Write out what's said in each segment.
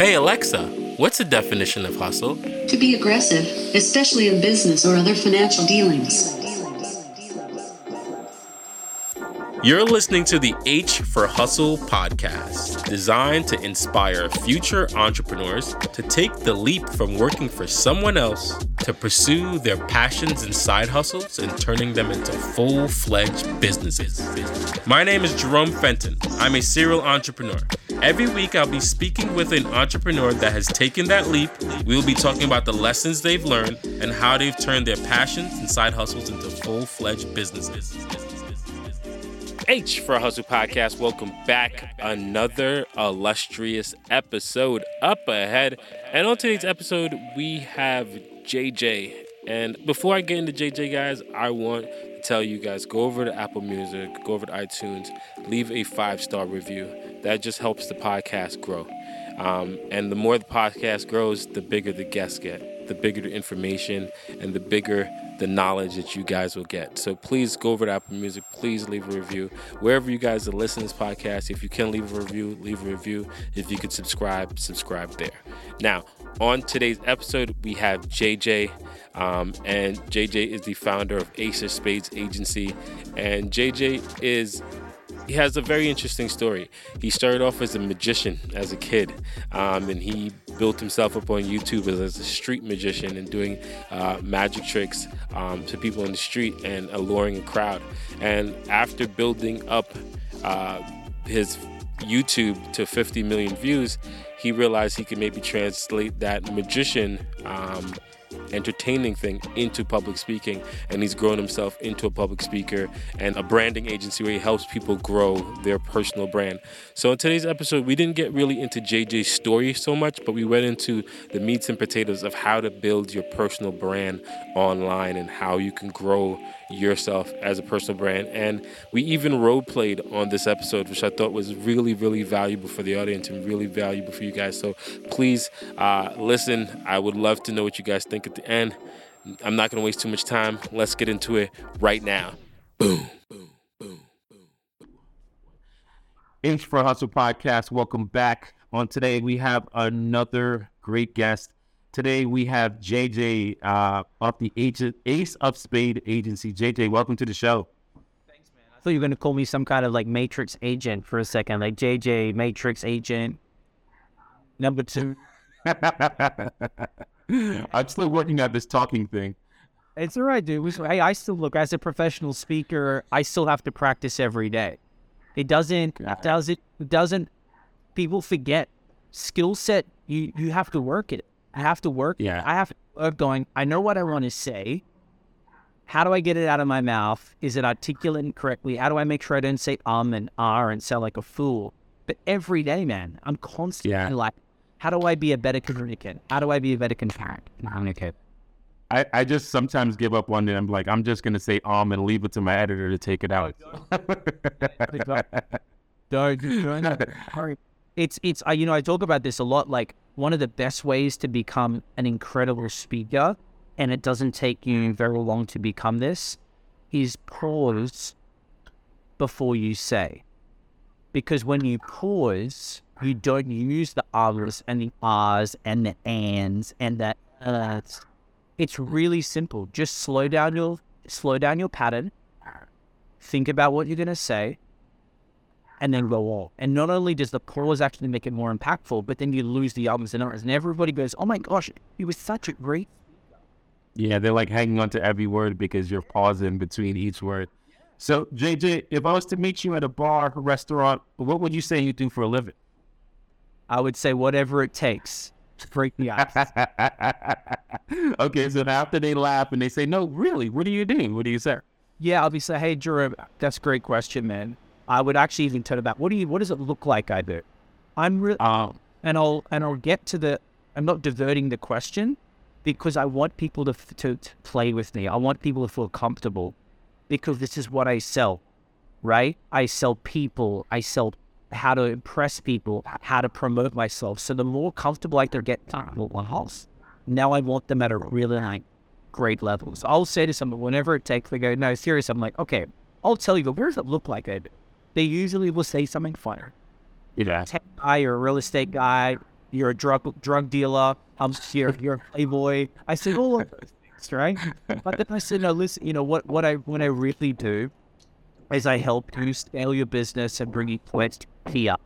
Hey Alexa, what's the definition of hustle? To be aggressive, especially in business or other financial dealings. You're listening to the H for Hustle podcast, designed to inspire future entrepreneurs to take the leap from working for someone else to pursue their passions and side hustles and turning them into full fledged businesses. My name is Jerome Fenton. I'm a serial entrepreneur. Every week, I'll be speaking with an entrepreneur that has taken that leap. We'll be talking about the lessons they've learned and how they've turned their passions and side hustles into full fledged businesses. H for Hustle Podcast. Welcome back. Another illustrious episode up ahead. And on today's episode, we have JJ. And before I get into JJ, guys, I want to tell you guys go over to Apple Music, go over to iTunes, leave a five star review. That just helps the podcast grow. Um, and the more the podcast grows, the bigger the guests get, the bigger the information, and the bigger the knowledge that you guys will get. So please go over to Apple Music. Please leave a review. Wherever you guys are listening to this podcast, if you can leave a review, leave a review. If you could subscribe, subscribe there. Now, on today's episode, we have JJ. Um, and JJ is the founder of Ace of Spades Agency. And JJ is he has a very interesting story. He started off as a magician as a kid, um, and he built himself up on YouTube as, a street magician and doing uh, magic tricks um, to people in the street and alluring a crowd. And after building up uh, his YouTube to 50 million views, he realized he could maybe translate that magician um, entertaining thing into public speaking and he's grown himself into a public speaker and a branding agency where he helps people grow their personal brand. So in today's episode we didn't get really into jj's story so much but we went into the meats and potatoes of how to build your personal brand online and how you can grow yourself as a personal brand. And we even role played on this episode, which I thought was really, really valuable for the audience and really valuable for you guys. So please uh, listen. I would love to know what you guys think at the end. I'm not going to waste too much time. Let's get into it right now. Boom. H for Hustle podcast. Welcome back. On today, we have another great guest. Today we have JJ uh, of the agent, Ace of Spade Agency. JJ, welcome to the show. Thanks, man. I thought you were going to call me some kind of like Matrix agent for a second, like JJ Matrix agent number two. I'm still working at this talking thing. It's all right, dude. Hey, I still look as a professional speaker. I still have to practice every day. It doesn't. Does it? Doesn't. People forget skill set. You you have to work it. I have to work. Yeah. I have to work going, I know what I want to say. How do I get it out of my mouth? Is it articulate correctly? How do I make sure I don't say um and ah and sound like a fool? But every day, man, I'm constantly yeah. like, how do I be a better communicant? How do I be a better communicator? I, I just sometimes give up one day. I'm like, I'm just gonna say um and leave it to my editor to take it out. don't, don't. It's it's you know I talk about this a lot. Like one of the best ways to become an incredible speaker, and it doesn't take you very long to become this, is pause before you say. Because when you pause, you don't use the ums and the ahs and the ands and the uhs. It's really simple. Just slow down your slow down your pattern. Think about what you're gonna say, and then go all. And not only does the pause actually make it more impactful, but then you lose the ums and ers, and everybody goes, "Oh my gosh, he was such a great." Yeah, they're like hanging on to every word because you're pausing between each word. So, JJ, if I was to meet you at a bar, a restaurant, what would you say you do for a living? I would say whatever it takes to break the ice. okay, so after they laugh and they say, "No, really, what do you do? What do you say?" Yeah, I'll be saying, "Hey, Jerome, that's a great question, man. I would actually even turn about what do you what does it look like I do? I'm really um, and I'll and I'll get to the I'm not diverting the question because I want people to, to, to play with me. I want people to feel comfortable because this is what I sell, right? I sell people. I sell how to impress people, how to promote myself. So the more comfortable I can get now I want them at a really high, great level. So I'll say to someone whenever it takes, they go, no, serious. I'm like, okay, I'll tell you, but where does it look like, Ed? They usually will say something funny. Yeah. Tech guy or a real estate guy, you're a drug drug dealer. I'm you're you're a playboy. I said all of those things, right? But then I said, no, listen. You know what? What I what I really do is I help you scale your business and bring you to here.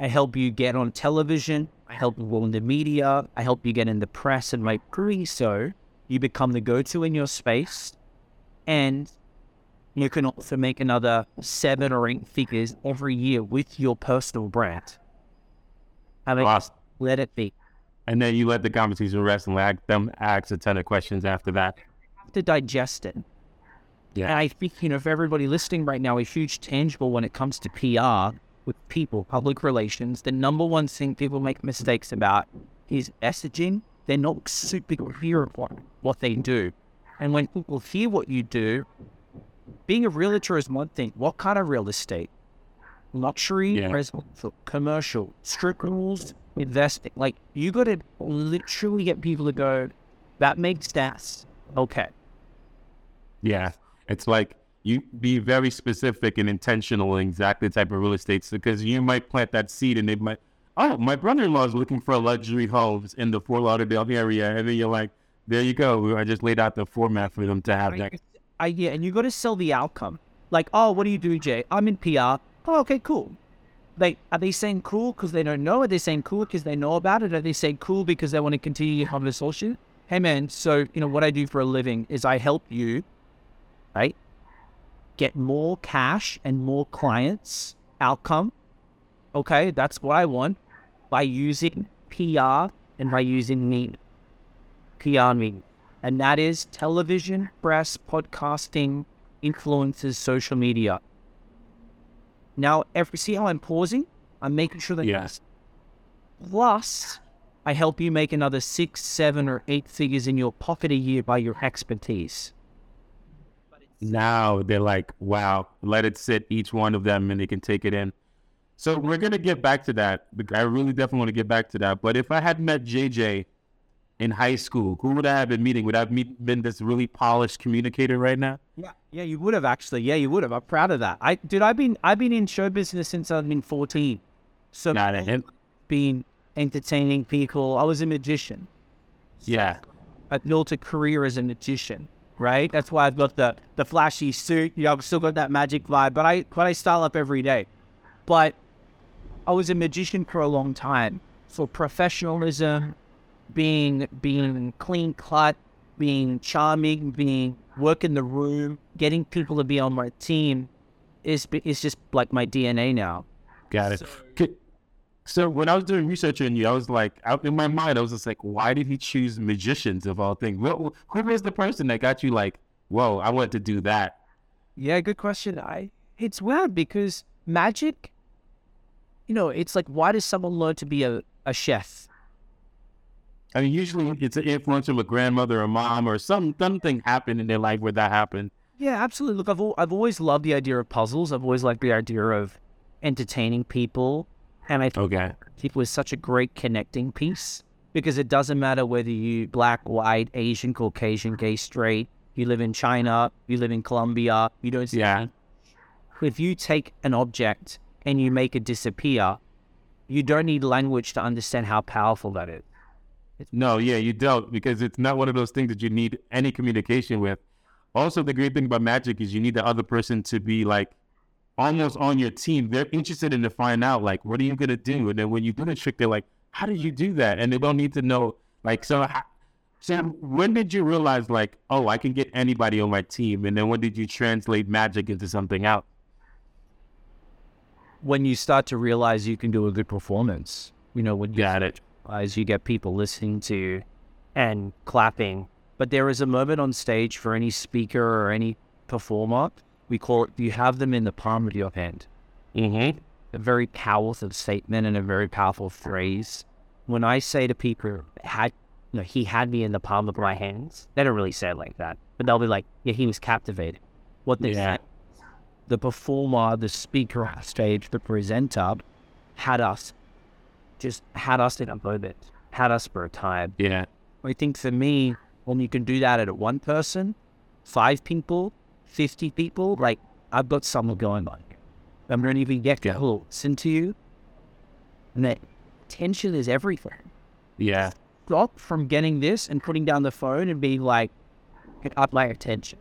I help you get on television. I help you in the media. I help you get in the press. And doing so, you become the go-to in your space, and you can also make another seven or eight figures every year with your personal brand. I mean, Awesome. let it be. And then you let the conversation rest and let them ask a ton of questions after that. have to digest it. Yeah. And I think, you know, for everybody listening right now, a huge tangible when it comes to PR with people, public relations, the number one thing people make mistakes about is messaging. They're not super clear about what they do. And when people hear what you do, being a realtor is one thing. What kind of real estate? Luxury, Yeah. residential, commercial, strip malls, investing. Like you got to literally get people to go, that makes sense. Okay. Yeah. It's like you be very specific and intentional in exactly the type of real estate because you might plant that seed and they might, oh, my brother in law is looking for a luxury homes in the Fort Lauderdale area. And then you're like, there you go. I just laid out the format for them to have that. I, yeah, and you got to sell the outcome. Like, oh, what do you do, Jay? I'm in PR. Oh, okay, cool. Like, are they saying cool because they don't know? Are they saying cool because they know about it? Are they saying cool because they want to continue the conversation? Hey, man, so, you know, what I do for a living is I help you, right, get more cash and more clients outcome. Okay, that's what I want by using PR and by using me. PR me. And that is television, press, podcasting, influences, social media. Now, every see how I'm pausing? I'm making sure that Yes. plus I help you make another six, seven, or eight figures in your pocket a year by your expertise. Now they're like, wow, let it sit, each one of them, and they can take it in. So we're going to get back to that. I really definitely want to get back to that. But if I had met JJ in high school, who would I have been meeting? Would I have meet, been this really polished communicator right now? Yeah, yeah, you would have actually. Yeah, you would have. I'm proud of that. I, dude, I've been, I've been in show business since I've been 14. So Got it. And- been entertaining people. I was a magician. Yeah. I built a career as a magician, right? That's why I've got the the flashy suit. You know, I've still got that magic vibe, but I but I style up every day. But I was a magician for a long time. For professionalism, being being clean cut, being charming, being work in the room, getting people to be on my team is is just like my DNA now. Got it. Could- So when I was doing research on you, I was like, out in my mind, I was just like, why did he choose magicians of all things? What, who was the person that got you like, whoa, I want to do that? Yeah, good question. I it's weird because magic, you know, it's like why does someone learn to be a, a chef? I mean, usually it's an influence from a grandmother or mom or some something happened in their life where that happened. Yeah, absolutely. Look, I've al- I've always loved the idea of puzzles. I've always liked the idea of entertaining people, and I think Okay. it was such a great connecting piece because it doesn't matter whether you black, white, Asian, Caucasian, gay, straight. You live in China. You live in Colombia. You don't. speak Yeah. if you take an object and you make it disappear, you don't need language to understand how powerful that is. No, yeah, you don't because it's not one of those things that you need any communication with. Also, the great thing about magic is you need the other person to be like almost on your team. They're interested in to find out like what are you gonna do, and then when you do the trick, they're like, how did you do that? And they don't need to know like so. How, Sam, when did you realize like, oh, I can get anybody on my team? And then when did you translate magic into something else? When you start to realize you can do a good performance, you know, when you Got it. Realize you get people listening to and clapping. But there is a moment on stage for any speaker or any performer. We call it, you have them in the palm of your hand. Mm-hmm. a very powerful statement and a very powerful phrase. When I say to people, had you know, he had me in the palm of my hands, they don't really say it like that. But they'll be like, yeah, he was captivated. What they Yeah. say, the performer, the speaker on stage, the presenter had us just had us in a moment, had us for a time. Yeah. I think for me, when you can do that at one person, five people, 50 people, like I've got someone going like, I'm to even get Yeah. to listen to you. And that attention is everything. Yeah. Stop from getting this and putting down the phone and being like, get up my attention.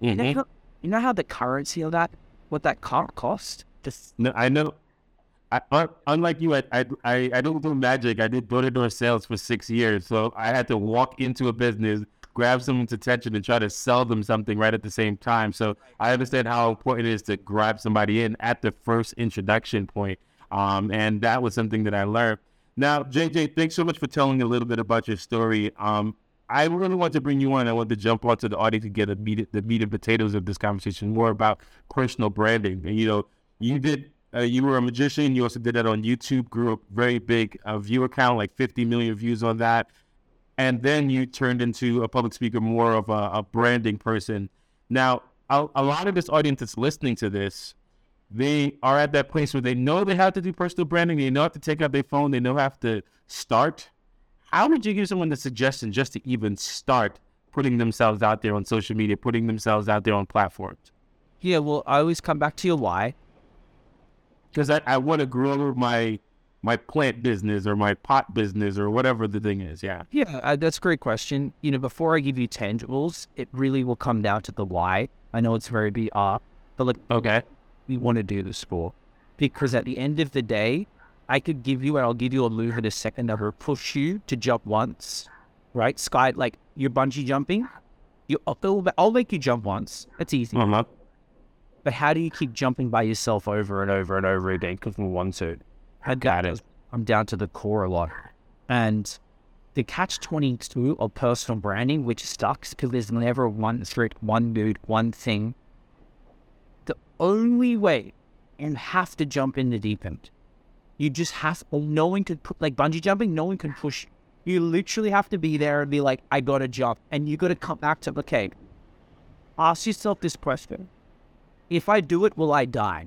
You, Mhm. know, you know how the currency of that, what that can't cost? Just No, I know. I, unlike you, I, I I don't do magic. I did door to door sales for six years, so I had to walk into a business, grab someone's attention, and try to sell them something right at the same time. So I understand how important it is to grab somebody in at the first introduction point. Um, and that was something that I learned. Now, JJ, thanks so much for telling a little bit about your story. Um, I really want to bring you on. I want to jump onto the audience to get a meat, the meat and potatoes of this conversation, more about personal branding. And you know, you did, uh, you were a magician. You also did that on YouTube. Grew a very big uh, viewer count, like 50 million views on that. And then you turned into a public speaker, more of a, a branding person. Now, a, a lot of this audience that's listening to this, they are at that place where they know they have to do personal branding. They know how to take out their phone. They know how to start. How would you give someone the suggestion just to even start putting themselves out there on social media, putting themselves out there on platforms? yeah. Well, I always come back to your why. Because I, I want to grow my my plant business or my pot business or whatever the thing is. Yeah. Yeah, uh, that's a great question. You know, before I give you tangibles, it really will come down to the why. I know it's very BR, but like Okay. we want to do this for. Because at the end of the day, I could give you, and I'll give you a move in a second that will push you to jump once, right? Sky, like you're bungee jumping. You, I'll, I'll make you jump once. That's easy. Uh-huh. But how do you keep jumping by yourself over and over and over again because we want to? I Got it. I'm down to the core a lot. And the catch 22 of personal branding, which sucks because there's never one strict, one dude, one thing. The only way you have to jump in the deep end. You just have, no one can put, like bungee jumping, no one can push. you. You literally have to be there and be like, I gotta jump. And you gotta come back to, okay, ask yourself this question. If I do it, will I die?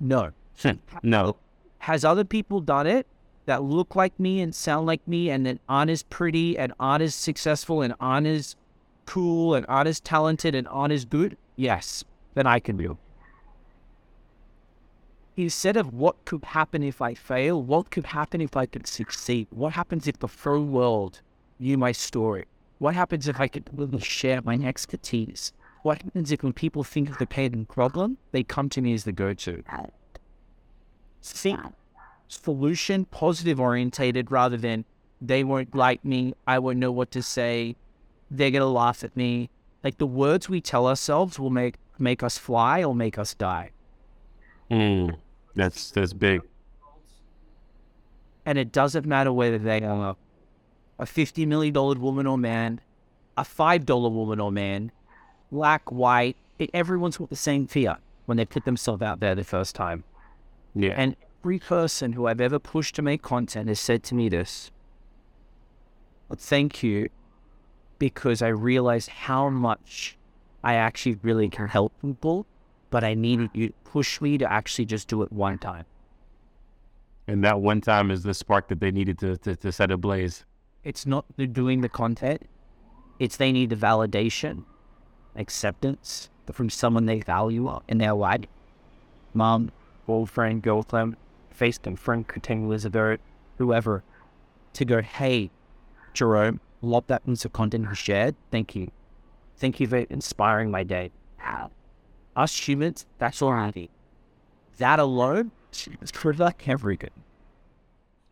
No. no. Has other people done it that look like me and sound like me and that aren't as pretty and aren't as successful and aren't as cool and aren't as talented and aren't as good? Yes, then I can do. it. Instead of what could happen if I fail, what could happen if I could succeed? What happens if the full world knew my story? What happens if I could really share my expertise? What happens if when people think of the pain problem, they come to me as the go-to? think solution positive orientated rather than they won't like me, I won't know what to say, they're gonna laugh at me. Like the words we tell ourselves will make make us fly or make us die. Mm. That's that's big. And it doesn't matter whether they are a fifty million dollar woman or man, a five dollar woman or man, black, white, it, everyone's got the same fear when they put themselves out there the first time. Yeah. And every person who I've ever pushed to make content has said to me this. But thank you because I realized how much I actually really can help people, but I needed you to push me to actually just do it one time. and that one time is the spark that they needed to, to, to set ablaze. It's not the doing the content, it's they need the validation, acceptance from someone they value in their life. Mom, boyfriend, girlfriend, Facebook friend, Kating Elizabeth, whoever, to go, hey, Jerome, love that piece of content you shared. Thank you. Thank you for inspiring my day. Wow. Us humans, that's all I need. That alone is pretty like everything.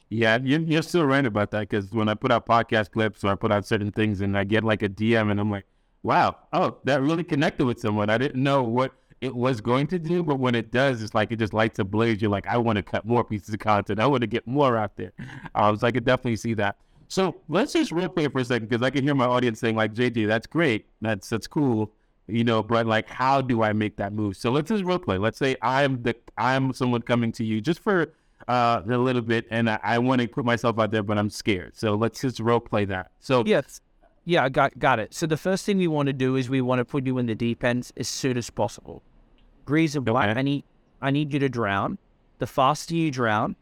Yeah, you're, you're still right about that because when I put out podcast clips or I put out certain things and I get like a DM and I'm like, wow, oh, that really connected with someone. I didn't know what it was going to do, but when it does, it's like it just lights a blaze. You're like, I want to cut more pieces of content. I want to get more out there. Um, so I could definitely see that. So let's just role play for a second because I can hear my audience saying like, JJ, that's great. That's that's cool. You know, but like, how do I make that move? So let's just role play. Let's say I'm the I'm someone coming to you just for uh, a little bit, and I, I want to put myself out there, but I'm scared. So let's just role play that. So Yes. Yeah, I got got it. So the first thing we want to do is we want to put you in the deep end as soon as possible. Reason why Okay. I need I need you to drown. The faster you drown,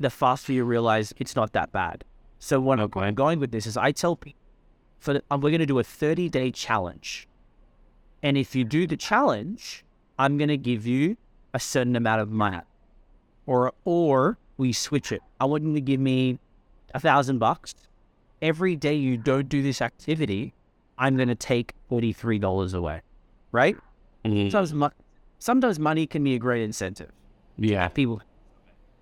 the faster you realize it's not that bad. So what Okay. I'm going with this is I tell people for the, um, we're going to do a 30 day challenge, and if you do the challenge, I'm going to give you a certain amount of money, or or we switch it. I want you to give me a thousand bucks. Every day you don't do this activity, I'm going to take $43 away. Right? Mhm. Sometimes, mo- sometimes money can be a great incentive. Yeah. People,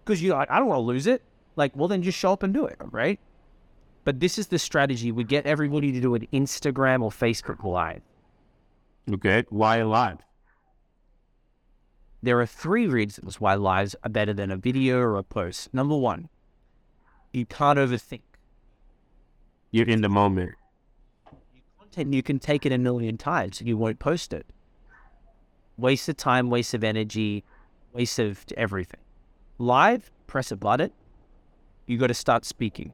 because like, I don't want to lose it. Like, well, then just show up and do it. Right? But this is the strategy. We get everybody to do an Instagram or Facebook live. Okay. Why live? There are three reasons why lives are better than a video or a post. Number one, you can't overthink. You're in the moment. Content you can take it a million times and you won't post it. Waste of time, waste of energy, waste of everything. Live, press a button, you got to start speaking.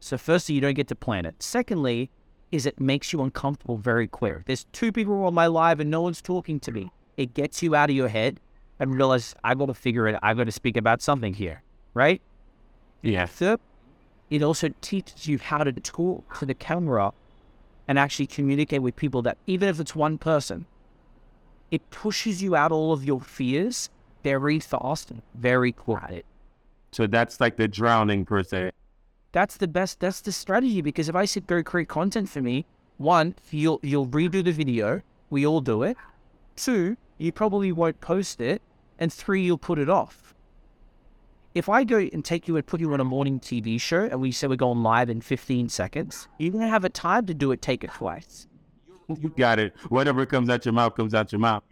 So firstly, you don't get to plan it. Secondly, is it makes you uncomfortable very quick. There's two people on my live and no one's talking to me. It gets you out of your head and realize I got to figure it. I got to speak about something here, right? Yeah. Third, it also teaches you how to talk to the camera and actually communicate with people that even if it's one person, it pushes you out all of your fears very fast and very quiet. So that's like the drowning per se. That's the best. That's the strategy because if I said go create content for me, one, you'll you'll redo the video. We all do it. Two, you probably won't post it, and three, you'll put it off. If I go and take you and put you on a morning TV show, and we say we're going live in 15 seconds, you're gonna have a time to do it. Take it twice. You got it. Whatever comes out your mouth comes out your mouth.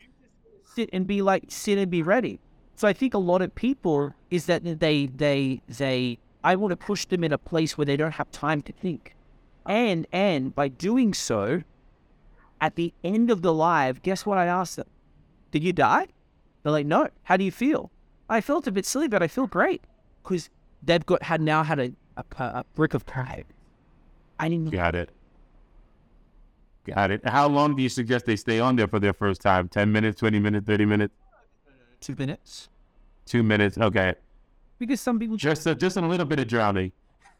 sit and be like sit and be ready. So I think a lot of people is that they they they I want to push them in a place where they don't have time to think. And and by doing so, at the end of the live, guess what I asked them? Did you die? They're like, no. How do you feel? I felt a bit silly, but I feel great because they've got had now had a, a, a brick of pride. I didn't. Got it. Got it. How long do you suggest they stay on there for their first time? 10 minutes, 20 minutes, 30 minutes, two minutes two minutes? Okay. because some people Just a, just a little bit of drowning.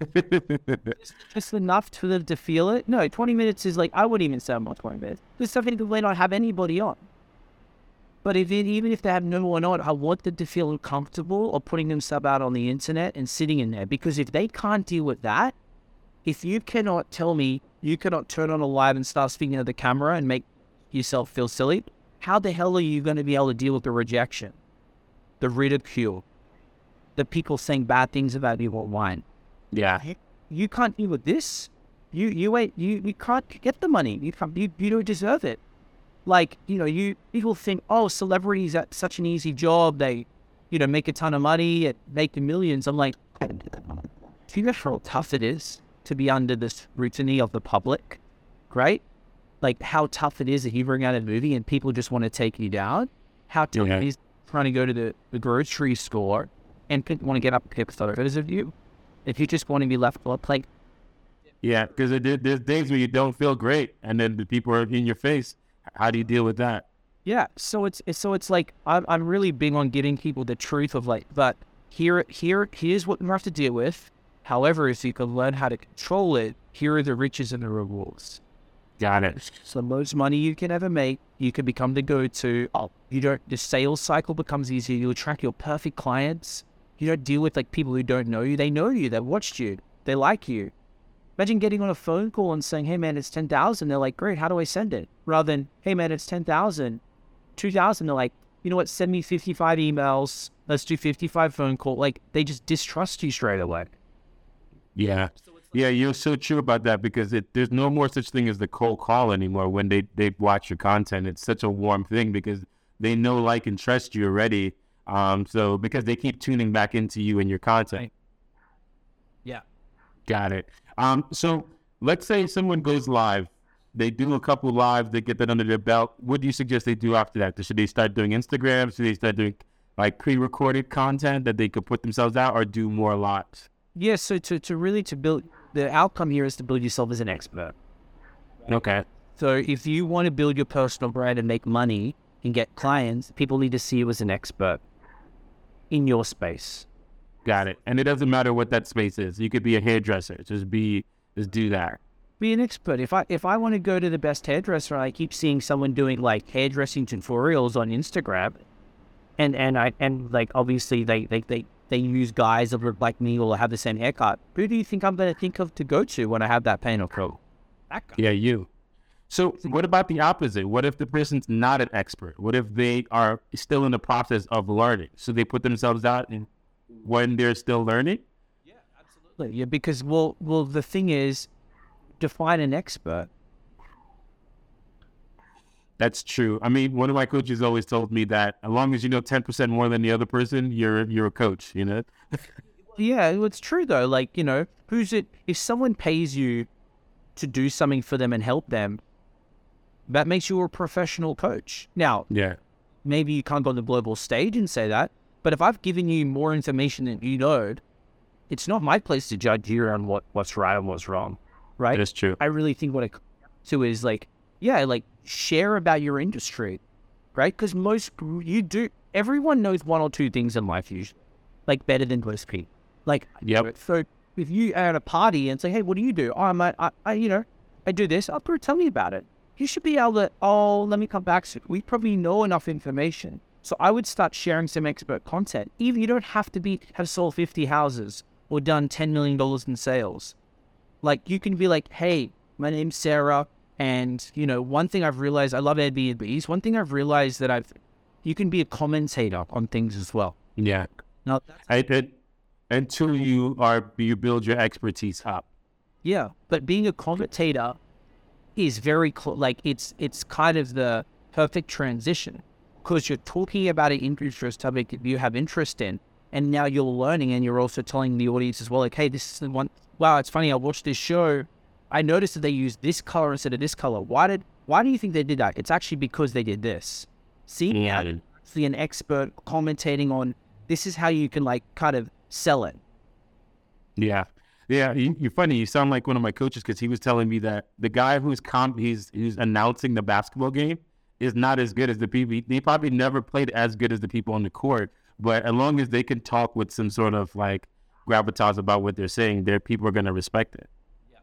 just enough to them to feel it. No, 20 minutes is like, I wouldn't even say I'm on 20 minutes. There's something that may not have anybody on. But if it, even if they have no one on, I want them to feel comfortable or putting themselves out on the internet and sitting in there. Because if they can't deal with that, if you cannot tell me you cannot turn on a live and start speaking to the camera and make yourself feel silly, how the hell are you going to be able to deal with the rejection, the ridicule, the people saying bad things about you online? yeah. you can't deal with this. You you wait you you can't get the money. You can't, you you don't deserve it. Like you know you people think oh celebrities at such an easy job they you know make a ton of money and make the millions. I'm like, do you know how tough it is to be under the scrutiny of the public, right? Like how tough it is that you bring out a movie and people just want to take you down. How tough Yeah. it is trying to go to the, the grocery store and people want to get up and take photos of you. If you just want to be left like Yeah. Because there, there's days where you don't feel great and then the people are in your face. How do you deal with that? Yeah, so it's, so it's like I'm I'm really big on giving people the truth of like, but here here here's what you have to deal with. However, if you can learn how to control it, here are the riches and the rewards. Got it. So the most money you can ever make, you can become the go-to. Oh, you don't. The sales cycle becomes easier. You attract your perfect clients. You don't deal with like people who don't know you. They know you. They watched you. They like you. Imagine getting on a phone call and saying, "Hey man, it's ten thousand. They're like, "Great. How do I send it?" Rather than, "Hey man, it's ten thousand. 2000 they're like you know what send me 55 emails let's do 55 phone call like they just distrust you straight away Yeah. Yeah, you're so true about that because it, there's no more such thing as the cold call anymore when they, they watch your content. It's such a warm thing because they know, like, and trust you already. Um, so because they keep tuning back into you and your content. yeah Got it. Um, so let's say someone goes live, they do a couple lives, they get that under their belt. What do you suggest they do after that? Should they start doing Instagram? Should they start doing like pre-recorded content that they could put themselves out, or do more lives? yeah so to, to really to build the outcome here is to build yourself as an expert Okay. so if you want to build your personal brand and make money and get clients people need to see you as an expert in your space Got it. And it doesn't matter what that space is. You could be a hairdresser. Just be, just do that. be an expert. If I if I want to go to the best hairdresser, I keep seeing someone doing like hairdressing tutorials on Instagram, and and I and like obviously they they they they use guys that look like me or have the same haircut. Who do you think I'm going to think of to go to when I have that pain or cold? That guy. Yeah, you. So what about the opposite? What if the person's not an expert? What if they are still in the process of learning? So they put themselves out and when they're still learning? Yeah, absolutely. Yeah, because well, well, the thing is, define an expert. That's true. I mean, one of my coaches always told me that as long as you know ten percent more than the other person, you're you're a coach. You know. Yeah, it's true though. Like you know, who's it? If someone pays you to do something for them and help them, that makes you a professional coach. Now, yeah. maybe you can't go on the global stage and say that, but if I've given you more information than you know, it's not my place to judge you on what, what's right and what's wrong, right? That's true. I really think what I to is like, yeah, like share about your industry, right? Because most you do, everyone knows one or two things in life usually, like better than most people. Like, Yep. So if you are at a party and say, hey, what do you do? Oh, I'm a, I, I, you know, I do this. Oh, tell me about it. You should be able to. Oh, let me come back. soon. We probably know enough information. So I would start sharing some expert content. Even you don't have to be have sold 50 houses or done 10 million dollars in sales. Like you can be like, hey, my name's Sarah, and you know, one thing I've realized, I love Airbnbs. One thing I've realized that I've, you can be a commentator on things as well. Yeah. Now, that's, I did. Until you are you build your expertise up. yeah, but being a commentator is very cl- like it's it's kind of the perfect transition because you're talking about an interest topic that you have interest in, and now you're learning, and you're also telling the audience as well, like, hey, this is the one. Wow, it's funny. I watched this show. I noticed that they used this color instead of this color. Why did? Why do you think they did that? It's actually because they did this. See, Yeah. actually an expert commentating on this is how you can like kind of sell it. Yeah. Yeah, you, you're funny. You sound like one of my coaches because he was telling me that the guy who's com- he's who's announcing the basketball game is not as good as the people. They probably never played as good as the people on the court, but as long as they can talk with some sort of like gravitas about what they're saying, their people are gonna respect it. Yeah,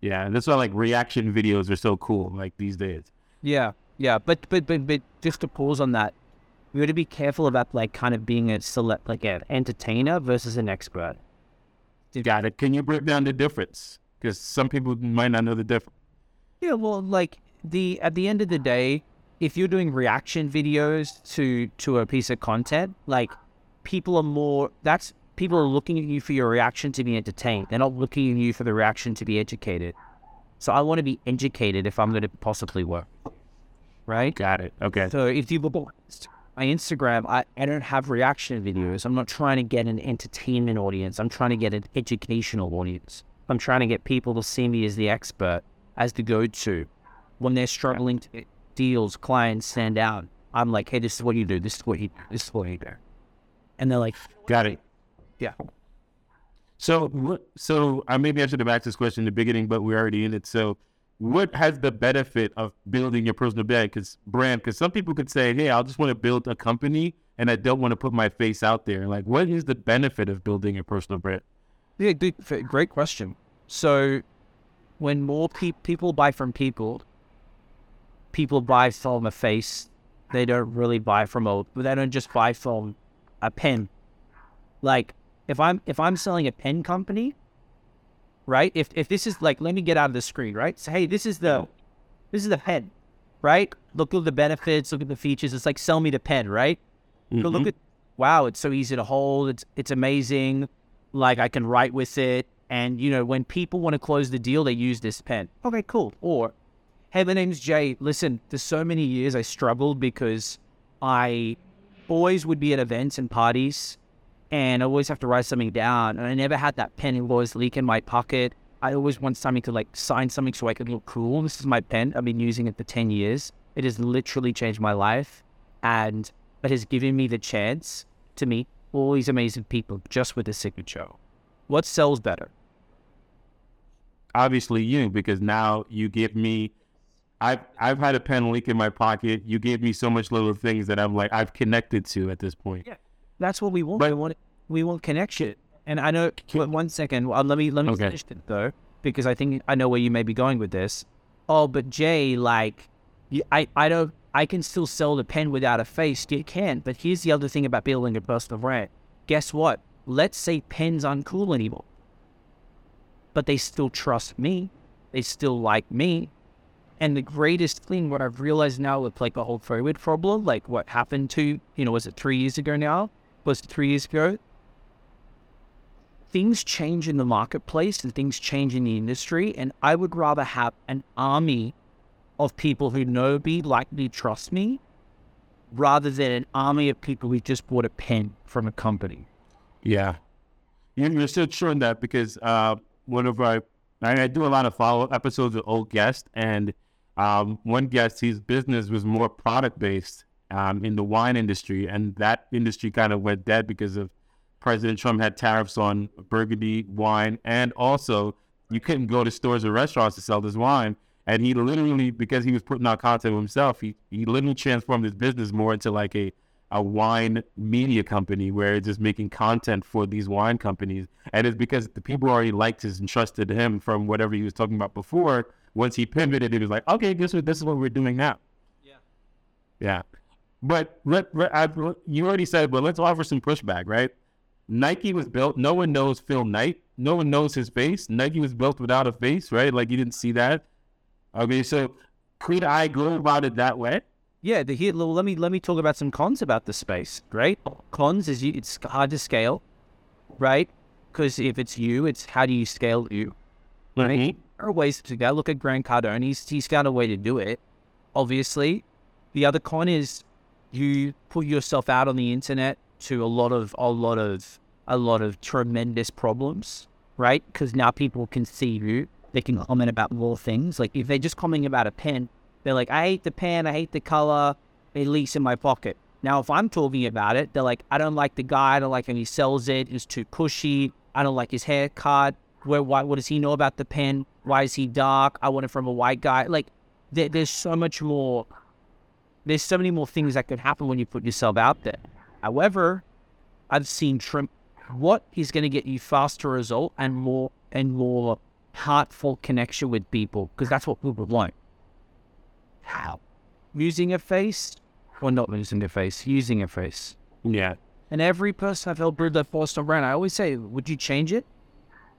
yeah, and that's why like reaction videos are so cool like these days. Yeah, yeah, but but but but just to pause on that, we got to be careful about like kind of being a select like an entertainer versus an expert. Got it. Can you break down the difference? Because some people might not know the difference. Yeah, well, like the at the end of the day, if you're doing reaction videos to to a piece of content, like people are more that's people are looking at you for your reaction to be entertained. They're not looking at you for the reaction to be educated. So I want to be educated if I'm going to possibly work. Right? Got it. Okay. So if you look at my Instagram, I, I don't have reaction videos. I'm not trying to get an entertainment audience. I'm trying to get an educational audience. I'm trying to get people to see me as the expert, as the go-to. When they're struggling to get deals, clients stand out. I'm like, hey, this is what you do. This is what you do. This is what you do. And they're like, Got it. yeah. So, what, so I maybe I should have asked this question in the beginning, but we're already in it. So, what has the benefit of building your personal brand? Because brand, because some people could say, "Hey, I just want to build a company, and I don't want to put my face out there." Like, what is the benefit of building a personal brand? Yeah, great question. So, when more pe- people buy from people, people buy from a face. They don't really buy from a. They don't just buy from a pen. Like if I'm if I'm selling a pen company, right? If if this is like, let me get out of the screen, right? So hey, this is the this is the pen, right? Look at the benefits. Look at the features. It's like sell me the pen, right? Go look mm-hmm. at wow, it's so easy to hold. It's it's amazing. Like I can write with it. And you know, when people want to close the deal, they use this pen. Okay, cool. Or hey, my name's Jay. Listen, there's so many years I struggled because I always would be at events and parties and I always have to write something down. And I never had that pen. It always leak in my pocket. I always want something to like sign something so I could look cool. This is my pen. I've been using it for 10 years. It has literally changed my life. And it has given me the chance to meet all these amazing people just with a signature. What sells better? Obviously, you, because now you give me. I've I've had a pen leak in my pocket. You gave me so much little things that I'm like I've connected to at this point. Yeah. That's what we want. But- we want we want connection. And I know. Wait, one second. Well, let me let me Okay. finish it though, because I think I know where you may be going with this. Oh, but Jay, like, I I don't. I can still sell the pen without a face. You can. But here's the other thing about building a personal brand. guess what? Let's say pens aren't cool anymore. But they still trust me. They still like me. And the greatest thing, what I've realized now with like the whole COVID problem, like what happened to, you know, was it three years ago now? Was it three years ago? Things change in the marketplace and things change in the industry. And I would rather have an army of people who know me, like me, trust me, rather than an army of people who just bought a pen from a company. Yeah. You- You're still true in that because uh, one of our, I, I do a lot of follow up episodes with old guests, and um, one guest, his business was more product based um, in the wine industry, and that industry kind of went dead because of President Trump had tariffs on Burgundy wine, and also you couldn't go to stores or restaurants to sell this wine. And he literally, because he was putting out content himself, he, he literally transformed his business more into like a a wine media company where it's just making content for these wine companies. And it's because the people already liked his and trusted him from whatever he was talking about before. Once he pivoted, it was like, okay, guess what? This is what we're doing now. Yeah. Yeah. But let, let- I, you already said, but let's offer some pushback, right? Nike was built, no one knows Phil Knight. No one knows his face. Nike was built without a face, right? Like you didn't see that. Okay, so could I go about it that way? Yeah, the here. Let me let me talk about some cons about the space. Right, cons is you, it's hard to scale, right? Because if it's you, it's how do you scale you? Right? There are ways to go. Look at Grant Cardone. He's he's found a way to do it. Obviously, the other con is you put yourself out on the internet to a lot of a lot of a lot of tremendous problems, right? Because now people can see you. They can comment about more things. Like if they're just commenting about a pen, they're like, I hate the pen, I hate the color, it leaks in my pocket. Now, if I'm talking about it, they're like, I don't like the guy, I don't like how he sells it, it's too pushy, I don't like his haircut. Where, why, what does he know about the pen? Why is he dark? I want it from a white guy. Like, there, there's so much more, there's so many more things that could happen when you put yourself out there. However, I've seen trim, what is going to get you faster result and more, and more heartfelt connection with people, because that's what people want how? Using a face or not using a face? Using a face. Yeah. And every person I've helped build their four-star brand, I always say, would you change it?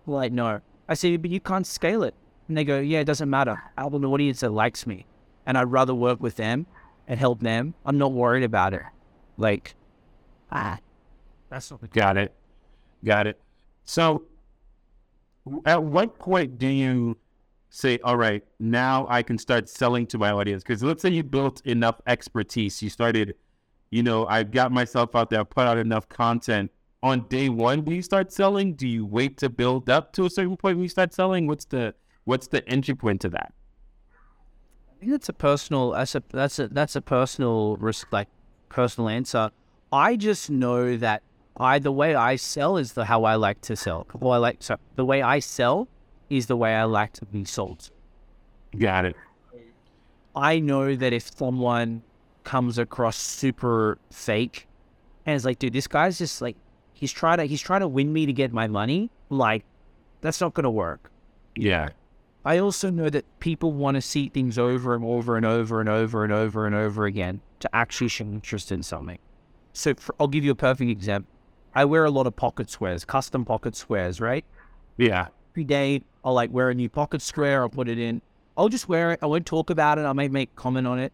Like, no. I say, but you can't scale it. And they go, yeah, it doesn't matter. I have an audience that likes me. And I'd rather work with them and help them. I'm not worried about it. Like, ah, that's not the Got it. Got it. So, at what point do you say, all right, now I can start selling to my audience? Because let's say you built enough expertise, you started, you know, I got myself out there, put out enough content. On day one, do you start selling? Do you wait to build up to a certain point when you start selling? What's the what's the entry point to that? I think that's a personal. That's a that's a that's a personal risk, like personal answer. I just know that I the way I sell is the how I like to sell. Well, I like so the way I sell is the way I like to be sold. Got it. I know that if someone comes across super fake and is like, dude, this guy's just like he's trying to he's trying to win me to get my money, like that's not gonna work. Yeah. I also know that people want to see things over and over and over and over and over and over again to actually show interest in something. So for, I'll give you a perfect example. I wear a lot of pocket squares, custom pocket squares, right? Yeah. Every day I'll like wear a new pocket square, I'll put it in. I'll just wear it. I won't talk about it. I may make comment on it.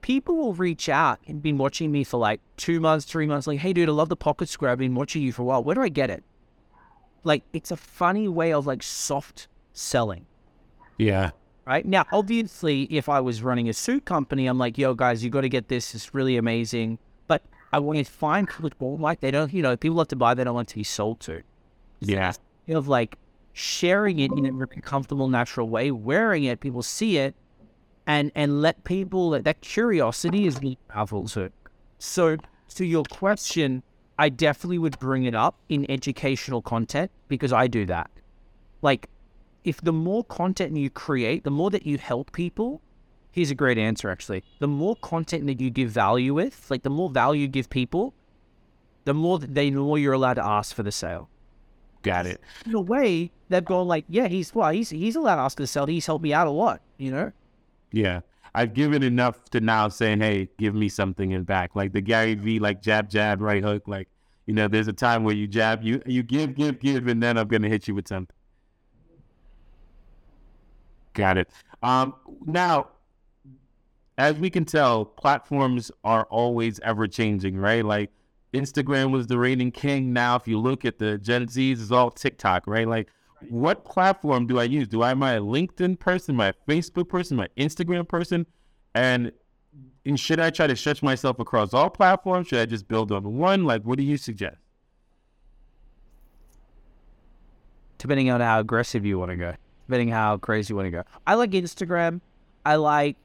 People will reach out and been watching me for like two months, three months. Like, hey, dude, I love the pocket square. I've been watching you for a while. Where do I get it? Like, it's a funny way of like soft selling Yeah. right? Now, obviously, if I was running a suit company, I'm like, yo, guys, you got to get this. It's really amazing. But I want to find people don't like, they don't, you know, people have to buy, they don't want to be sold to. Yeah. You know, of like sharing it in a very comfortable, natural way, wearing it, people see it, and and let people, that curiosity is powerful too. So, to your question, I definitely would bring it up in educational content because I do that. Like, if the more content you create, the more that you help people, here's a great answer actually. The more content that you give value with, like the more value you give people, the more that they know you're allowed to ask for the sale. Got it. In a way, they've gone like, yeah, he's well, he's he's allowed to ask for the sale. He's helped me out a lot, you know. Yeah. I've given enough to now saying, hey, give me something in back. Like the Gary V, like jab, jab, right hook. Like You know, there's a time where you jab, you you give, give, give, and then I'm gonna hit you with something. Got it. Um, now, as we can tell, platforms are always ever changing, right? Like Instagram was the reigning king. Now, if you look at the Gen Zs, it's all TikTok, right? Like, what platform do I use? Do I am I a LinkedIn person, my Facebook person, my Instagram person, and and should I try to stretch myself across all platforms? Should I just build on one? Like, what do you suggest? Depending on how aggressive you want to go, depending how crazy you want to go. I like Instagram. I like,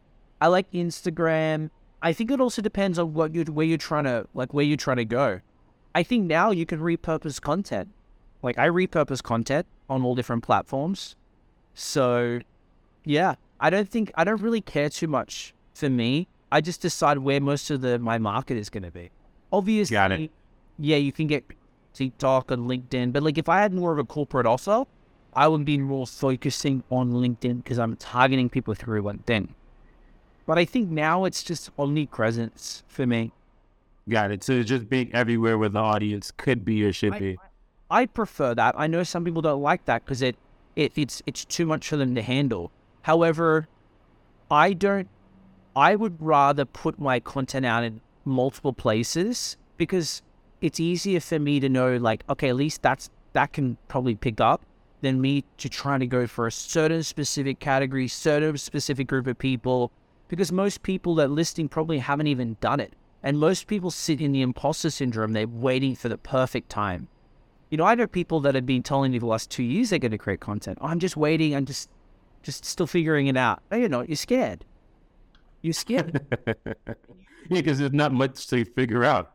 I like Instagram. I think it also depends on what you where you're trying to like where you're trying to go. I think now you can repurpose content. Like I repurpose content on all different platforms. So, yeah, I don't think I don't really care too much for me I just decide where most of the my market is going to be. Obviously, Got it. yeah, you can get TikTok and LinkedIn, but like if I had more of a corporate offer, I would be more focusing on LinkedIn because I'm targeting people through LinkedIn. But I think now it's just omnipresence for me. Got it. So just being everywhere where the audience could be or should I- be. I prefer that. I know some people don't like that because it, it it's it's too much for them to handle. However, I don't. I would rather put my content out in multiple places because it's easier for me to know, like, okay, at least that's that can probably pick up than me to try to go for a certain specific category, certain specific group of people. Because most people that listing probably haven't even done it, and most people sit in the imposter syndrome. They're waiting for the perfect time. You know, I know people that have been telling me the last two years they're going to create content. Oh, I'm just waiting. I'm just, just still figuring it out. No, you're not. You're scared. You're scared. yeah, because there's not much to figure out.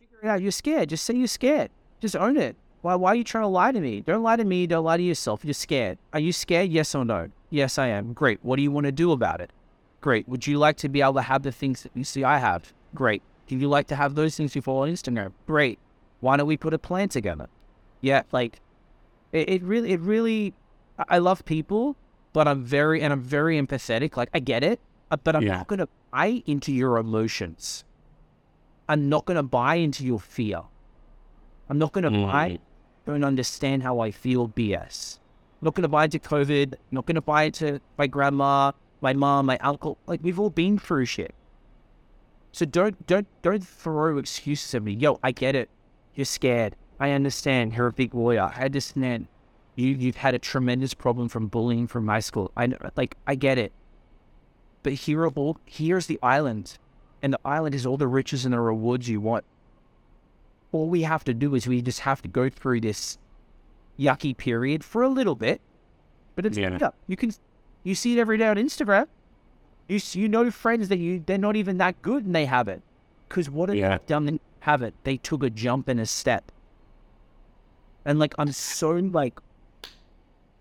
figure it out. You're scared. Just say you're scared. Just own it. Why? Why are you trying to lie to me? Don't lie to me. Don't lie to yourself. You're scared. Are you scared? Yes or no? Yes, I am. Great. What do you want to do about it? Great. Would you like to be able to have the things that you see I have? Great. Do you like to have those things you follow on Instagram? Great. Why don't we put a plan together? Yeah, like it, it really, it really. I love people, but I'm very and I'm very empathetic. Like I get it, uh, but I'm Yeah. not gonna buy into your emotions. I'm not gonna buy into your fear. I'm not gonna buy. Mm. Don't understand how I feel. BS. I'm not gonna buy into COVID. I'm not gonna buy into my grandma, my mom, my uncle. Like we've all been through shit. So don't don't don't throw excuses at me. Yo, I get it. You're scared. I understand. You're a big lawyer. I understand. You you've had a tremendous problem from bullying from high school. I like I get it. But here are all here's the island, and the island is all the riches and the rewards you want. All we have to do is we just have to go through this yucky period for a little bit, but it's Yeah. yeah. You can you see it every day on Instagram. You you know friends that you they're not even that good and they have it, because what have Yeah. they done? They have it. They took a jump and a step. And like I'm so like,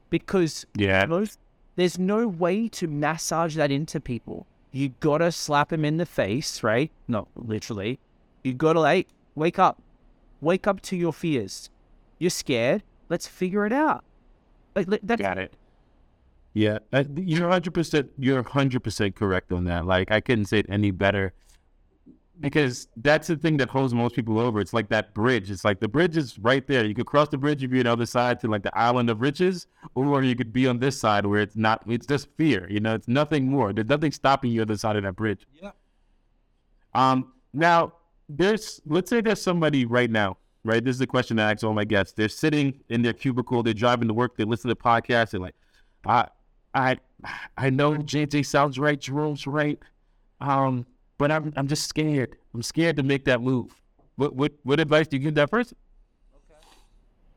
because Yeah. most there's no way to massage that into people. You gotta slap them in the face, right? No, literally. You gotta like wake up, wake up to your fears. You're scared. Let's figure it out. Like li- that's Got it. Yeah, uh, you're hundred percent. You're hundred percent correct on that. Like I couldn't say it any better, because that's the thing that holds most people over. It's like that bridge. It's like the bridge is right there. You could cross the bridge if you're on the other side to like the island of riches, or you could be on this side where it's not. It's just fear. You know, it's nothing more. There's nothing stopping you on the other side of that bridge. Yeah. Um. Now, there's let's say there's somebody right now. Right. This is the question I ask all my guests. They're sitting in their cubicle. They're driving to work. They listen to the podcast. They're like, I, I, I know JJ sounds right. Jerome's right. Um, but I'm I'm just scared. I'm scared to make that move. What what what advice do you give that person?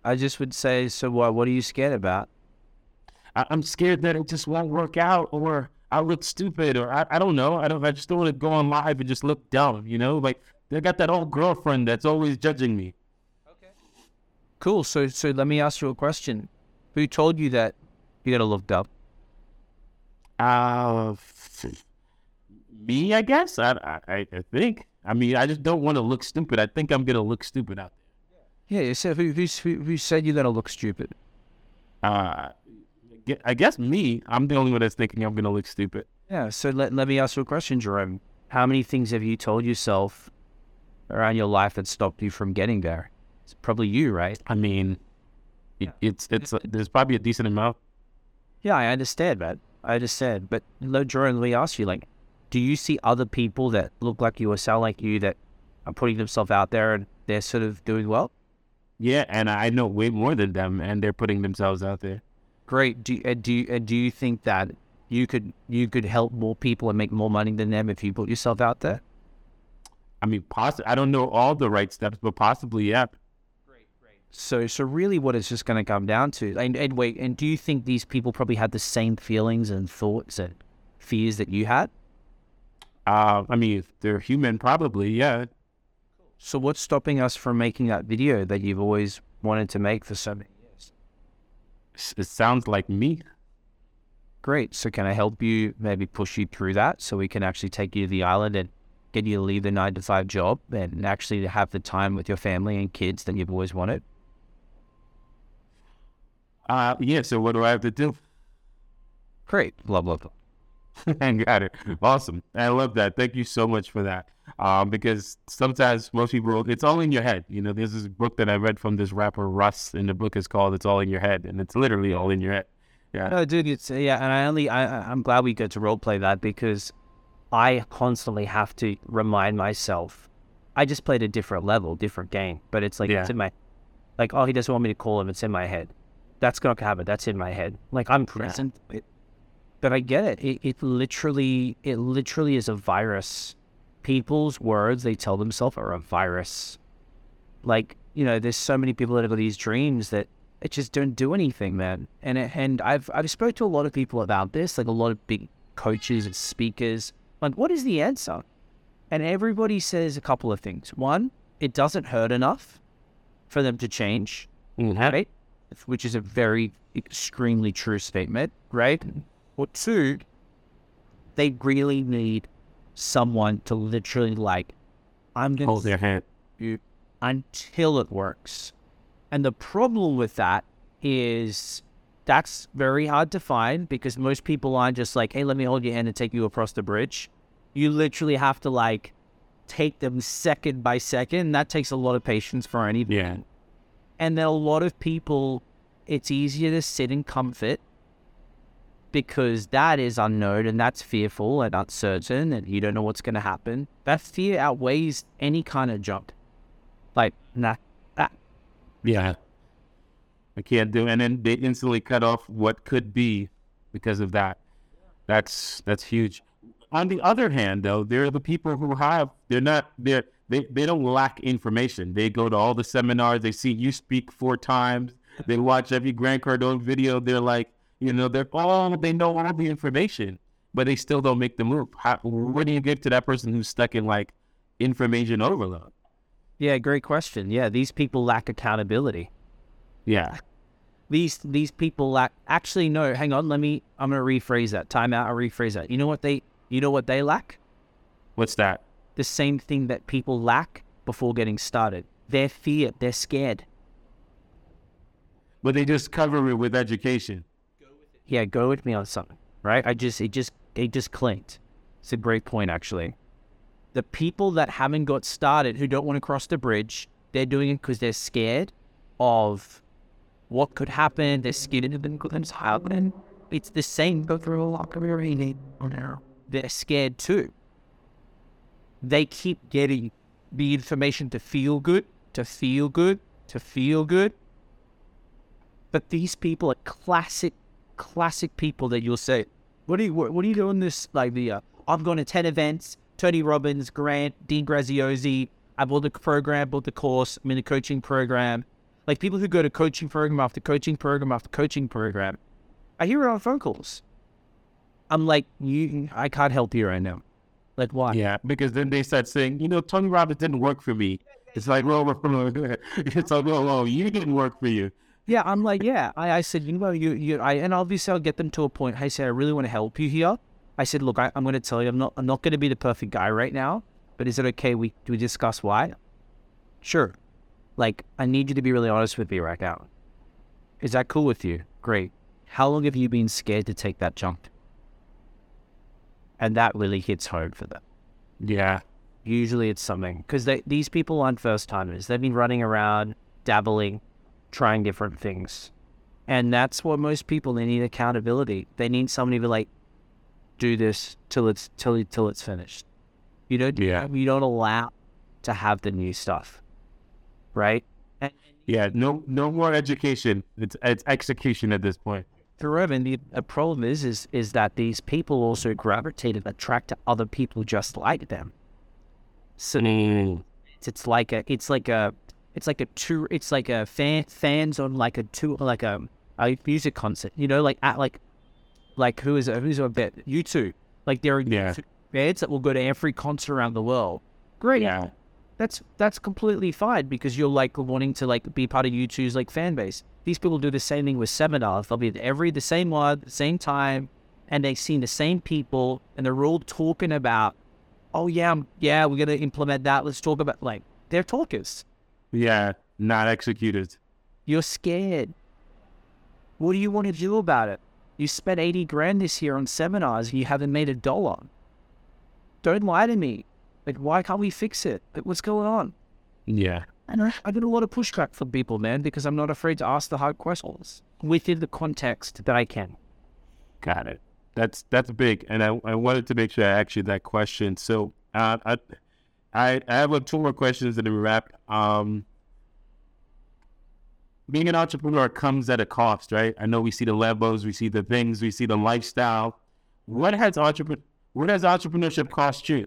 I just would say, so what? What are you scared about? I, I'm scared that it just won't work out, or I look stupid, or I, I don't know. I don't. I just don't want to go on live and just look dumb. You know, like they got that old girlfriend that's always judging me. Okay. Cool. So so let me ask you a question. Who told you that you gotta look dumb? Uh, me, I guess. I, I, I think. I mean, I just don't want to look stupid. I think I'm gonna look stupid out there. Yeah. You said who who who said you're gonna look stupid? Uh, I guess me. I'm the only one that's thinking I'm gonna look stupid. Yeah. So let let me ask you a question, Jerome. How many things have you told yourself around your life that stopped you from getting there? It's probably you, right? I mean, it, it's it's there's probably a decent amount. Yeah, I understand, man. I understand. But Jordan, let me ask you, like, do you see other people that look like you or sound like you that are putting themselves out there and they're sort of doing well? Yeah, and I know way more than them, and they're putting themselves out there. Great. Do and do you, and do you think that you could you could help more people and make more money than them if you put yourself out there? I mean, possibly I don't know all the right steps, but possibly, yeah. Great, great. So, so really, what it's just going to come down to, and, and wait, and do you think these people probably had the same feelings and thoughts and fears that you had? Uh, I mean, if they're human, probably, yeah. So, what's stopping us from making that video that you've always wanted to make for so many years? It sounds like me. Great. So, can I help you maybe push you through that so we can actually take you to the island and get you to leave the nine to five job and actually have the time with your family and kids that you've always wanted? Uh, yeah. So what do I have to do? Great. Blah, blah, blah. Got it. Awesome. I love that. Thank you so much for that. Um, because sometimes most people, it's all in your head. You know, there's this book that I read from this rapper Russ, and the book is called "It's All in Your Head," and it's literally all in your head. Yeah. No, dude, it's yeah, and I only I I'm glad we get to role play that because I constantly have to remind myself. I just played a different level, different game, but it's like Yeah. it's in my like oh he doesn't want me to call him. It's in my head. That's not gonna happen. That's in my head. Like I'm present, but- but I get it. It it literally it literally is a virus. People's words they tell themselves are a virus. Like you know, there's so many people that have got these dreams that it just don't do anything, man. And it, and I've I've spoke to a lot of people about this, like a lot of big coaches and speakers. Like, what is the answer? And everybody says a couple of things. One, it doesn't hurt enough for them to change, mm-hmm. right? Which is a very extremely true statement, right? Mm-hmm. Or two, they really need someone to literally like, I'm gonna Hold their hand. you until it works. And the problem with that is that's very hard to find because most people aren't just like, hey, let me hold your hand and take you across the bridge. You literally have to like take them second by second. That takes a lot of patience for anything. Yeah. And then a lot of people, it's easier to sit in comfort because that is unknown and that's fearful and uncertain and you don't know what's going to happen. That fear outweighs any kind of jump. Like, nah, ah, Yeah. I can't do and then they instantly cut off what could be because of that. That's that's huge. On the other hand though, there are the people who have they're not they're they, they don't lack information. They go to all the seminars, they see you speak four times, they watch every Grant Cardone video, they're like, you know, they're all they know all the information, but they still don't make the move. How, what do you give to that person who's stuck in like information overload? yeah, great question. Yeah, these people lack accountability. Yeah. These these people lack. Actually, no. Hang on. Let me. I'm gonna rephrase that. Time out. I'll rephrase that. You know what they? You know what they lack? What's that? The same thing that people lack before getting started. They're fear. They're scared. But they just cover it with education. Yeah, go with me on something, right? I just, it just, it just clicked. It's a great point, actually. The people that haven't got started, who don't want to cross the bridge, they're doing it because they're scared of what could happen. They're scared of the things happen. It's the same. Go through a lot of reading. They're scared too. They keep getting the information to feel good, to feel good, to feel good. But these people are classic, classic people that you'll say, "What are you? What, are you doing? This like the? Uh, I've gone to ten events. Tony Robbins, Grant, Dean Graziosi. I bought the program, bought the course. I'm in a coaching program. Like people who go to coaching program after coaching program after coaching program. I hear on phone calls. I'm like, you, I can't help you right now. Like why? Yeah, because then they start saying, you know, Tony Robbins didn't work for me. It's like, well, it's like, well, well, you didn't work for you. Yeah, I'm like, yeah. I, I said, you know, you, you, I, and obviously I'll get them to a point. I say, I really want to help you here. I said, look, I, I'm going to tell you, I'm not, I'm not going to be the perfect guy right now, but is it okay? We, do we discuss why? Sure. Like, I need you to be really honest with me right now. Is that cool with you? Great. How long have you been scared to take that jump? And that really hits home for them. Yeah. Usually it's something because these people aren't first timers. They've been running around dabbling, trying different things. And that's what most people they need accountability. They need somebody to like do this till it's till till it's finished. You don't Yeah. you don't allow to have the new stuff. Right? And Yeah, no, no more education. It's it's execution at this point. Correct. And the, problem is, is, is that these people also gravitate and attract to other people just like them. So mm. it's, it's like a, it's like a, it's like a tour, it's like a fan, fans on like a tour, like a, a music concert, you know, like at like, like who is it? Who's a bit? U2. Like there are Yeah. Bands that will go to every concert around the world. Great. Yeah, That's that's completely fine because you're like wanting to like be part of U2's like fan base. These people do the same thing with seminars. They'll be at every the same one, the same time, and they've seen the same people, and they're all talking about, oh yeah, um, yeah, we're gonna implement that. Let's talk about like they're talkers. Yeah, not executed. You're scared. What do you want to do about it? You spent eighty grand this year on seminars, and you haven't made a dollar. Don't lie to me. Like, why can't we fix it? Like, what's going on? Yeah, And I, I get a lot of pushback from people, man, because I'm not afraid to ask the hard questions within the context that I can. got it. That's that's big, and I, I wanted to make sure I asked you that question. So uh, I I I have two more questions and then we wrap. Um, being an entrepreneur comes at a cost, right? I know we see the levels, we see the things, we see the lifestyle. What has entrepreneur what has entrepreneurship cost you?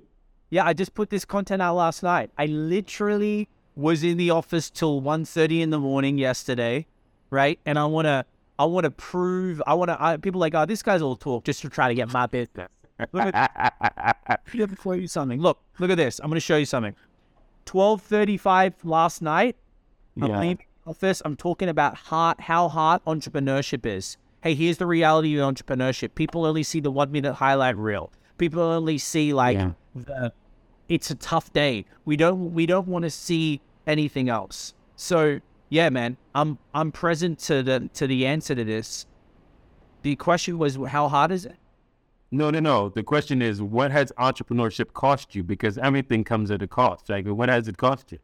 Yeah, I just put this content out last night. I literally was in the office till 1.30 in the morning yesterday, right? And I want to I want to prove, I want to, people like, oh, this guy's all talk just to try to get my business. Look at, let me show you something. Look, look at this. I'm going to show you something. 12.35 last night, I'm Yeah. the office. I'm talking about hard, how hard entrepreneurship is. Hey, here's the reality of entrepreneurship. People only see the one minute highlight reel. People only see like Yeah. the it's a tough day. We don't we don't want to see anything else. So yeah, man, I'm I'm present to the to the answer to this. The question was how hard is it? No, no, no. The question is, what has entrepreneurship cost you? Because everything comes at a cost. Like, what has it cost you?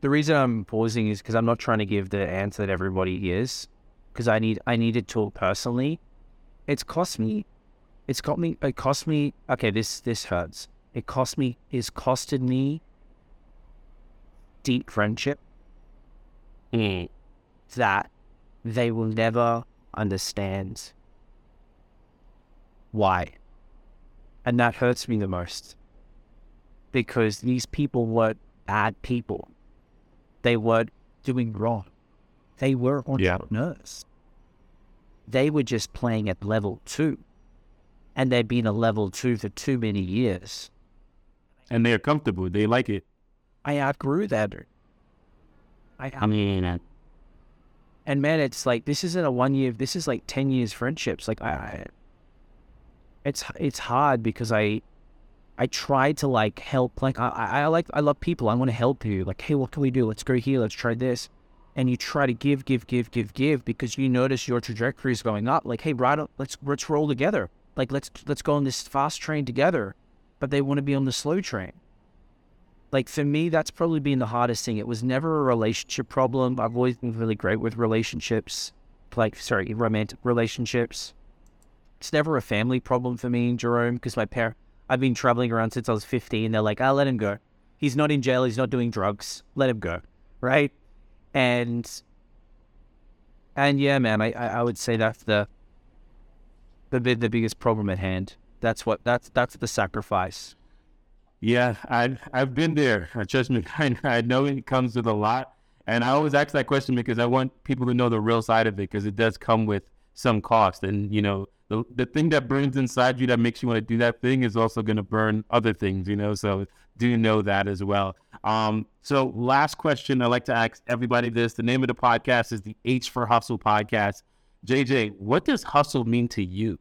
The reason I'm pausing is because I'm not trying to give the answer that everybody hears, because I need I need to talk personally. It's cost me, it's got me. It cost me. Okay, this this hurts. It cost me. It's costed me deep friendship mm. that they will never understand why, and that hurts me the most because these people weren't bad people they weren't doing wrong. They were Yeah. entrepreneurs. They were just playing at level two. And they'd been a level two for too many years. And they're comfortable. They like it. I outgrew that. I, I mean, uh, and man, it's like this isn't a one year. This is like ten years friendships. Like I, I it's it's hard because I, I try to like help. Like I, I I like I love people. I want to help you. Like hey, what can we do? Let's go here. Let's try this. And you try to give, give, give, give, give because you notice your trajectory is going up. Like hey, right, let's let's roll together. Like let's let's go on this fast train together. But they want to be on the slow train like for me that's probably been the hardest thing. It was never a relationship problem. I've always been really great with relationships like sorry romantic relationships. It's never a family problem for me and jerome because my parent i've been traveling around since i was 15 they're like i'll let him go. He's not in jail. He's not doing drugs. Let him go. Right? And and yeah man i i, would say that's the the the biggest problem at hand. That's what that's that's the sacrifice yeah, I I've been there. Uh, Trust me, I, I know it comes with a lot, and I always ask that question because I want people to know the real side of it because it does come with some cost. And you know, the the thing that burns inside you that makes you want to do that thing is also going to burn other things. You know, so do know that as well. Um, so last question I like to ask everybody this: the name of the podcast is the H for Hustle podcast. JJ, what does hustle mean to you?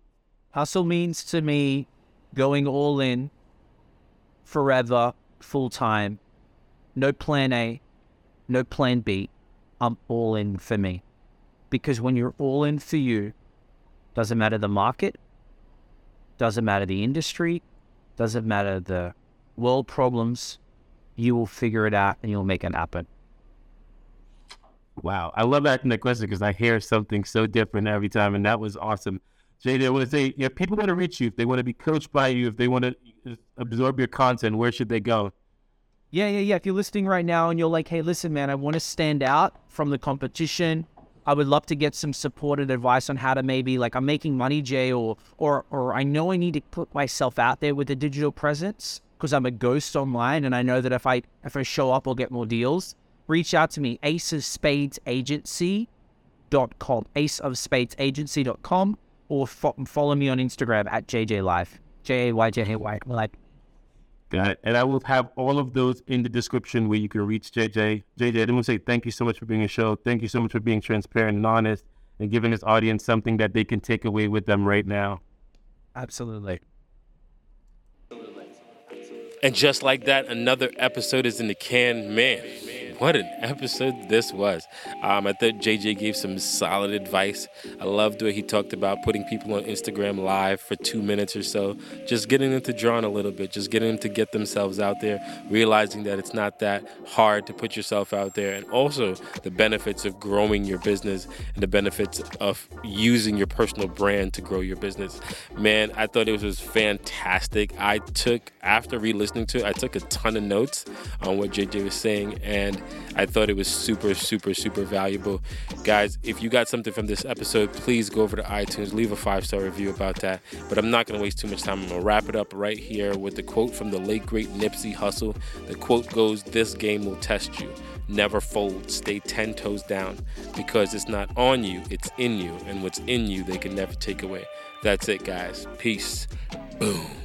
Hustle means to me going all in forever, full time, no plan A, no plan B. I'm all in for me. Because when you're all in for you, doesn't matter the market, Doesn't matter the industry, doesn't matter the world problems. You will figure it out and you'll make it happen. Wow, I love asking that question because I hear something so different every time, and that was awesome. JJ, I want to say, if people want to reach you, if they want to be coached by you, if they want to absorb your content, where should they go? Yeah, yeah, yeah. If you're listening right now and you're like, hey, listen, man, I want to stand out from the competition. I would love to get some supported advice on how to maybe like I'm making money, Jay, or or or I know I need to put myself out there with a digital presence because I'm a ghost online and I know that if I if I show up I'll get more deals. Reach out to me, Ace of Spades Agency dot com, Ace of Spades Agency.com, or fo- follow me on Instagram at JJ Live. J A Y J A Y Live. Got it. And I will have all of those in the description where you can reach JJ. JJ, I want to say thank you so much for being a show. Thank you so much for being transparent and honest and giving this audience something that they can take away with them right now. Absolutely. And just like that, another episode is in the can. Man, what an episode this was. Um, I thought JJ gave some solid advice. I loved way he talked about putting people on Instagram live for two minutes or so, just getting them to draw a little bit, just getting them to get themselves out there, realizing that it's not that hard to put yourself out there, and also the benefits of growing your business and the benefits of using your personal brand to grow your business. Man, I thought it was fantastic. I took, after re listening to it, I took a ton of notes on what JJ was saying, and I thought it was super, super, super valuable. Guys, if you got something from this episode, please go over to iTunes, leave a five star review about that. But I'm not going to waste too much time. I'm going to wrap it up right here with the quote from the late, great Nipsey Hussle. The quote goes This game will test you. Never fold, stay 10 toes down because it's not on you, it's in you. And what's in you, they can never take away. That's it, guys. Peace. Boom.